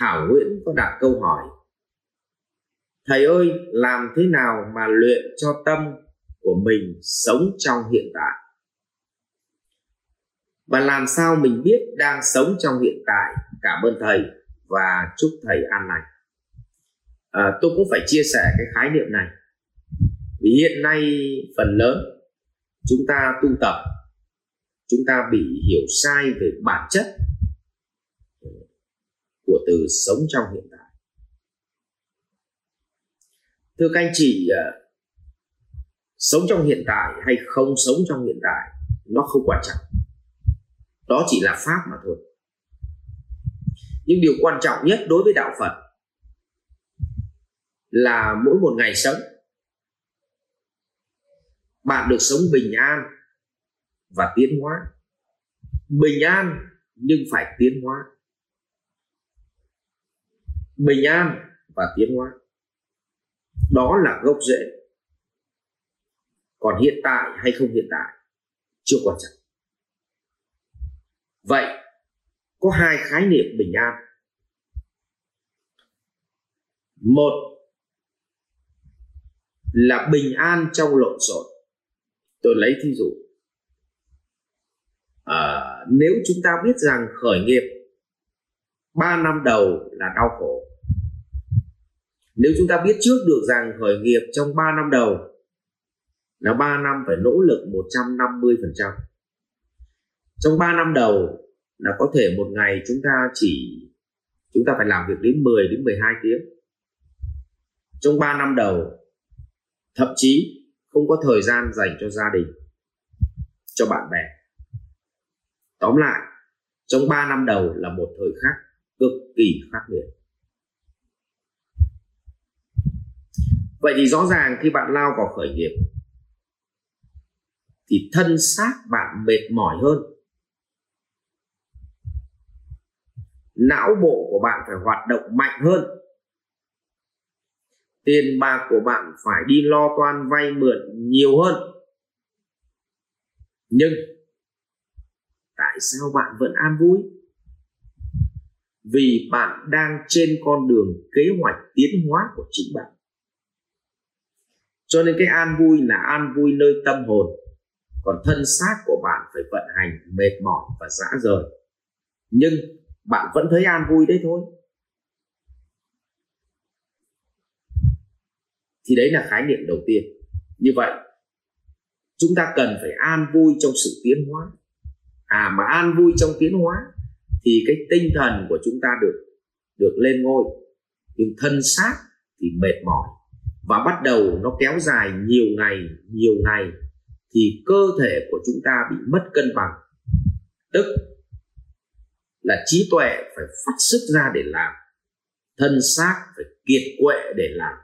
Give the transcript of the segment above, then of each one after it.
Thảo Nguyễn có đặt câu hỏi Thầy ơi, làm thế nào mà luyện cho tâm của mình sống trong hiện tại? Và làm sao mình biết đang sống trong hiện tại? Cảm ơn thầy và chúc thầy an lành. À, tôi cũng phải chia sẻ cái khái niệm này. Vì hiện nay phần lớn chúng ta tu tập, chúng ta bị hiểu sai về bản chất từ sống trong hiện tại. Thưa các anh chị ờ, sống trong hiện tại hay không sống trong hiện tại, nó không quan trọng. Đó chỉ là pháp mà thôi. Nhưng điều quan trọng nhất đối với đạo phật là mỗi một ngày sống, bạn được sống bình an và tiến hóa. Bình an nhưng phải tiến hóa bình an và tiến hóa. Đó là gốc rễ. Còn hiện tại hay không hiện tại chưa quan trọng. Vậy có hai khái niệm bình an. Một là bình an trong lộn xộn. Tôi lấy thí dụ. À, nếu chúng ta biết rằng khởi nghiệp 3 năm đầu là đau khổ nếu chúng ta biết trước được rằng khởi nghiệp trong 3 năm đầu là 3 năm phải nỗ lực 150%. Trong 3 năm đầu là có thể một ngày chúng ta chỉ chúng ta phải làm việc đến 10 đến 12 tiếng. Trong 3 năm đầu thậm chí không có thời gian dành cho gia đình, cho bạn bè. Tóm lại, trong 3 năm đầu là một thời khắc cực kỳ khác biệt. vậy thì rõ ràng khi bạn lao vào khởi nghiệp, thì thân xác bạn mệt mỏi hơn. Não bộ của bạn phải hoạt động mạnh hơn. Tiền bạc của bạn phải đi lo toan vay mượn nhiều hơn. Nhưng, tại sao bạn vẫn an vui? Vì bạn đang trên con đường kế hoạch tiến hóa của chính bạn. Cho nên cái an vui là an vui nơi tâm hồn. Còn thân xác của bạn phải vận hành mệt mỏi và dã rời. Nhưng bạn vẫn thấy an vui đấy thôi. Thì đấy là khái niệm đầu tiên. Như vậy, chúng ta cần phải an vui trong sự tiến hóa. À mà an vui trong tiến hóa thì cái tinh thần của chúng ta được được lên ngôi. Nhưng thân xác thì mệt mỏi và bắt đầu nó kéo dài nhiều ngày nhiều ngày thì cơ thể của chúng ta bị mất cân bằng. Tức là trí tuệ phải phát sức ra để làm, thân xác phải kiệt quệ để làm.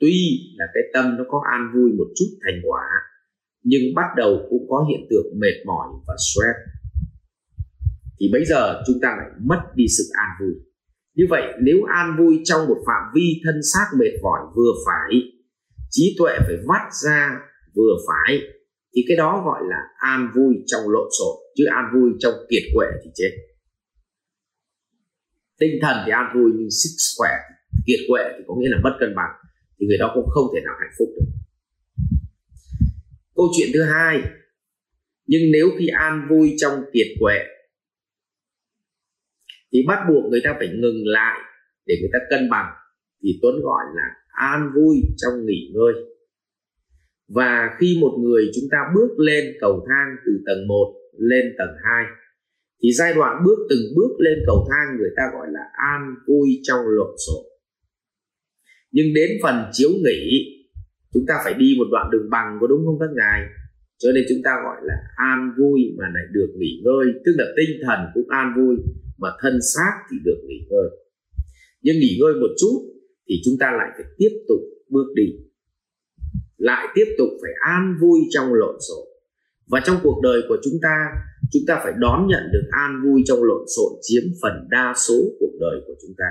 Tuy là cái tâm nó có an vui một chút thành quả, nhưng bắt đầu cũng có hiện tượng mệt mỏi và stress thì bây giờ chúng ta lại mất đi sự an vui. Như vậy, nếu an vui trong một phạm vi thân xác mệt mỏi vừa phải, trí tuệ phải vắt ra vừa phải, thì cái đó gọi là an vui trong lộn xộn, chứ an vui trong kiệt quệ thì chết. Tinh thần thì an vui nhưng sức khỏe, kiệt quệ thì có nghĩa là mất cân bằng, thì người đó cũng không thể nào hạnh phúc được. Câu chuyện thứ hai, nhưng nếu khi an vui trong kiệt quệ thì bắt buộc người ta phải ngừng lại để người ta cân bằng. Thì tuấn gọi là an vui trong nghỉ ngơi. Và khi một người chúng ta bước lên cầu thang từ tầng 1 lên tầng 2 thì giai đoạn bước từng bước lên cầu thang người ta gọi là an vui trong lộn xộn. Nhưng đến phần chiếu nghỉ, chúng ta phải đi một đoạn đường bằng, có đúng không các ngài? Cho nên chúng ta gọi là an vui mà lại được nghỉ ngơi, tức là tinh thần cũng an vui mà thân xác thì được nghỉ ngơi. Nhưng nghỉ ngơi một chút thì chúng ta lại phải tiếp tục bước đi. Lại tiếp tục phải an vui trong lộn xộn. Và trong cuộc đời của chúng ta chúng ta phải đón nhận được an vui trong lộn xộn chiếm phần đa số cuộc đời của chúng ta.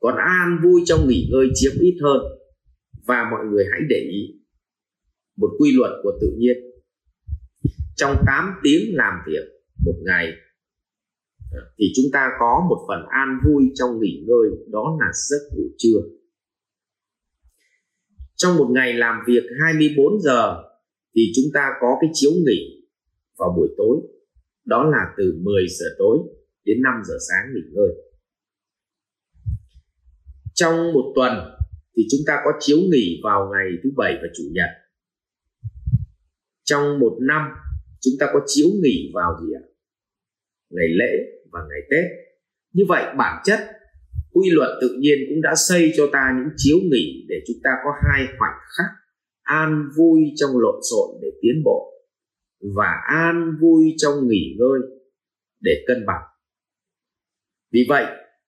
Còn an vui trong nghỉ ngơi chiếm ít hơn. Và mọi người hãy để ý một quy luật của tự nhiên. Trong 8 tiếng làm việc một ngày thì chúng ta có một phần an vui trong nghỉ ngơi, đó là giấc ngủ trưa. Trong một ngày làm việc 24 giờ, thì chúng ta có cái chiếu nghỉ vào buổi tối. Đó là từ 10 giờ tối đến 5 giờ sáng nghỉ ngơi. Trong một tuần, thì chúng ta có chiếu nghỉ vào ngày thứ bảy và chủ nhật. Trong một năm, chúng ta có chiếu nghỉ vào gì ạ? Ngày lễ và ngày tết. Như vậy, bản chất, quy luật tự nhiên cũng đã xây cho ta những chiếu nghỉ để chúng ta có hai khoảnh khắc an vui trong lộn xộn để tiến bộ và an vui trong nghỉ ngơi để cân bằng. Vì vậy,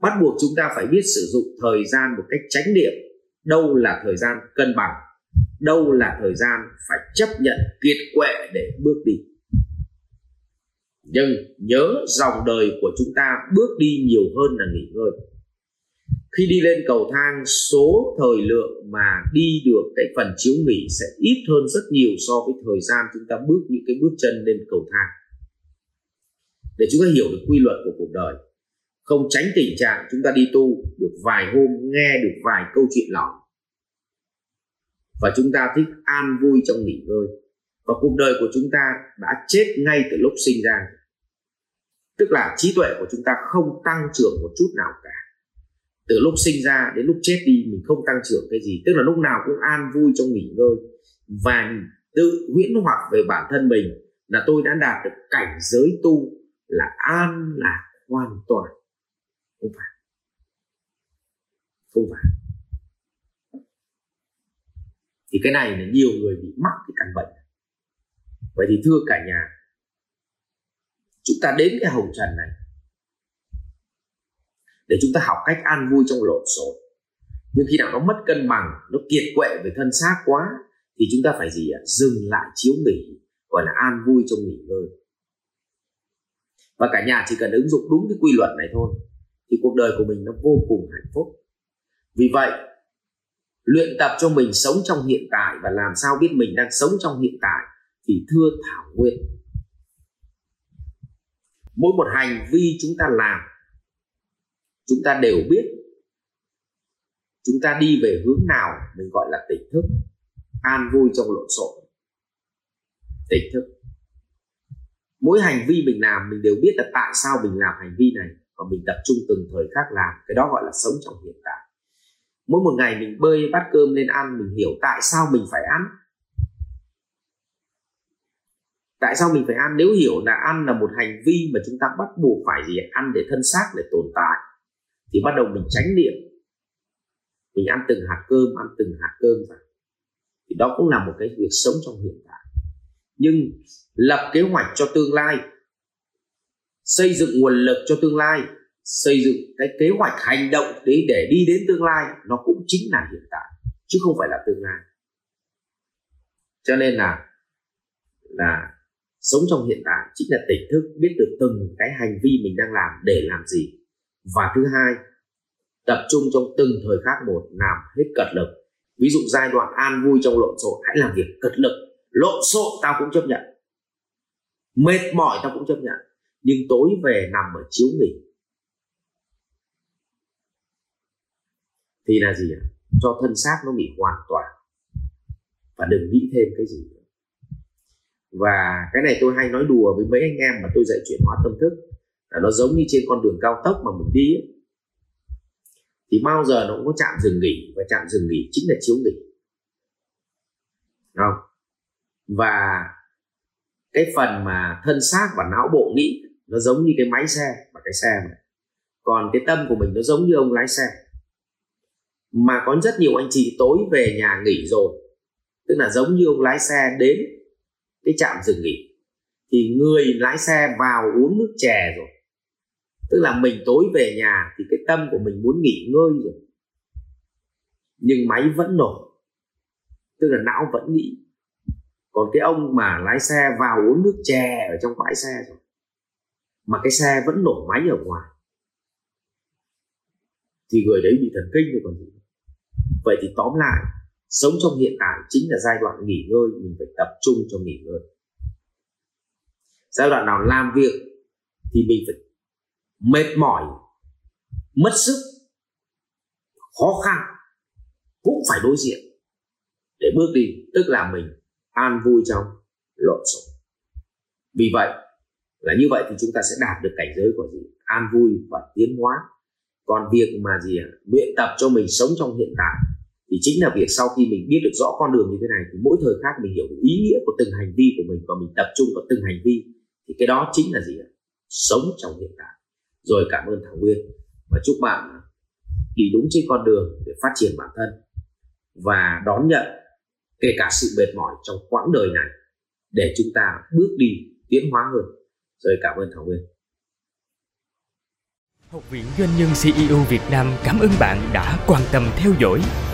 bắt buộc chúng ta phải biết sử dụng thời gian một cách chánh niệm. Đâu là thời gian cân bằng, đâu là thời gian phải chấp nhận kiệt quệ để bước đi nhưng nhớ dòng đời của chúng ta bước đi nhiều hơn là nghỉ ngơi. Khi đi lên cầu thang, số thời lượng mà đi được cái phần chiếu nghỉ sẽ ít hơn rất nhiều so với thời gian chúng ta bước những cái bước chân lên cầu thang. Để chúng ta hiểu được quy luật của cuộc đời, không tránh tình trạng chúng ta đi tu được vài hôm, nghe được vài câu chuyện lỏng và chúng ta thích an vui trong nghỉ ngơi. Và cuộc đời của chúng ta đã chết ngay từ lúc sinh ra tức là trí tuệ của chúng ta không tăng trưởng một chút nào cả. Từ lúc sinh ra đến lúc chết đi, mình không tăng trưởng cái gì. Tức là lúc nào cũng an vui trong nghỉ ngơi. Và tự huyễn hoặc về bản thân mình là tôi đã đạt được cảnh giới tu là an lạc hoàn toàn. Không phải. Không phải. Thì cái này là nhiều người bị mắc cái căn bệnh vậy thì thưa cả nhà chúng ta đến cái hồng trần này để chúng ta học cách an vui trong lộn xộn. Nhưng khi nào nó mất cân bằng, nó kiệt quệ về thân xác quá, thì chúng ta phải gì ạ? Dừng lại chiếu nghỉ gọi là an vui trong nghỉ ngơi. Và cả nhà chỉ cần ứng dụng đúng cái quy luật này thôi, thì cuộc đời của mình nó vô cùng hạnh phúc. Vì vậy, luyện tập cho mình sống trong hiện tại và làm sao biết mình đang sống trong hiện tại thì thưa thảo nguyên mỗi một hành vi chúng ta làm, chúng ta đều biết chúng ta đi về hướng nào mình gọi là tỉnh thức, an vui trong lộn xộn. Tỉnh thức. Mỗi hành vi mình làm, mình đều biết là tại sao mình làm hành vi này, và mình tập trung từng thời khắc làm cái đó gọi là sống trong hiện tại. Mỗi một ngày mình bơi, bát cơm, lên ăn, mình hiểu tại sao mình phải ăn tại sao mình phải ăn? Nếu hiểu là ăn là một hành vi mà chúng ta bắt buộc phải gì ăn để thân xác, để tồn tại, thì bắt đầu mình tránh niệm. Mình ăn từng hạt cơm, ăn từng hạt cơm vào. Thì đó cũng là một cái việc sống trong hiện tại. Nhưng lập kế hoạch cho tương lai, xây dựng nguồn lực cho tương lai, xây dựng cái kế hoạch hành động để để đi đến tương lai, nó cũng chính là hiện tại, chứ không phải là tương lai. Cho nên là là sống trong hiện tại chính là tỉnh thức, biết được từng cái hành vi mình đang làm để làm gì. Và thứ hai, tập trung trong từng thời khắc một, làm hết cật lực. Ví dụ giai đoạn an vui trong lộn xộn, hãy làm việc cật lực. Lộn xộn tao cũng chấp nhận. Mệt mỏi tao cũng chấp nhận. Nhưng tối về nằm ở chiếu nghỉ. Thì là gì ạ? Cho thân xác nó nghỉ hoàn toàn. Và đừng nghĩ thêm cái gì nữa và cái này tôi hay nói đùa với mấy anh em mà tôi dạy chuyển hóa tâm thức. Là nó giống như trên con đường cao tốc mà mình đi ấy. thì bao giờ nó cũng có chạm dừng nghỉ, và chạm dừng nghỉ chính là chiếu nghỉ. Không? Và cái phần mà thân xác và não bộ nghĩ, nó giống như cái máy xe và cái xe này. Còn cái tâm của mình nó giống như ông lái xe. Mà có rất nhiều anh chị tối về nhà nghỉ rồi. Tức là giống như ông lái xe đến cái trạm dừng nghỉ. Thì người lái xe vào uống nước chè rồi. Tức là mình tối về nhà thì cái tâm của mình muốn nghỉ ngơi rồi. Nhưng máy vẫn nổ. Tức là não vẫn nghĩ. Còn cái ông mà lái xe vào uống nước chè ở trong bãi xe rồi, mà cái xe vẫn nổ máy ở ngoài, thì người đấy bị thần kinh rồi còn gì vậy thì tóm lại sống trong hiện tại chính là giai đoạn nghỉ ngơi, mình phải tập trung cho nghỉ ngơi. Giai đoạn nào làm việc thì mình phải mệt mỏi, mất sức, khó khăn cũng phải đối diện để bước đi, tức là mình an vui trong lộn xộn. Vì vậy là như vậy thì chúng ta sẽ đạt được cảnh giới của gì? An vui và tiến hóa. Còn việc mà gì luyện tập cho mình sống trong hiện tại thì chính là việc sau khi mình biết được rõ con đường như thế này thì mỗi thời khắc mình hiểu được ý nghĩa của từng hành vi của mình và mình tập trung vào từng hành vi, thì cái đó chính là gì ạ? Sống trong hiện tại. Rồi cảm ơn thảo nguyên và chúc bạn đi đúng trên con đường để phát triển bản thân và đón nhận kể cả sự mệt mỏi trong quãng đời này để chúng ta bước đi tiến hóa hơn. Rồi cảm ơn thảo nguyên. Học viện Doanh nhân CEO Việt Nam cảm ơn bạn đã quan tâm theo dõi.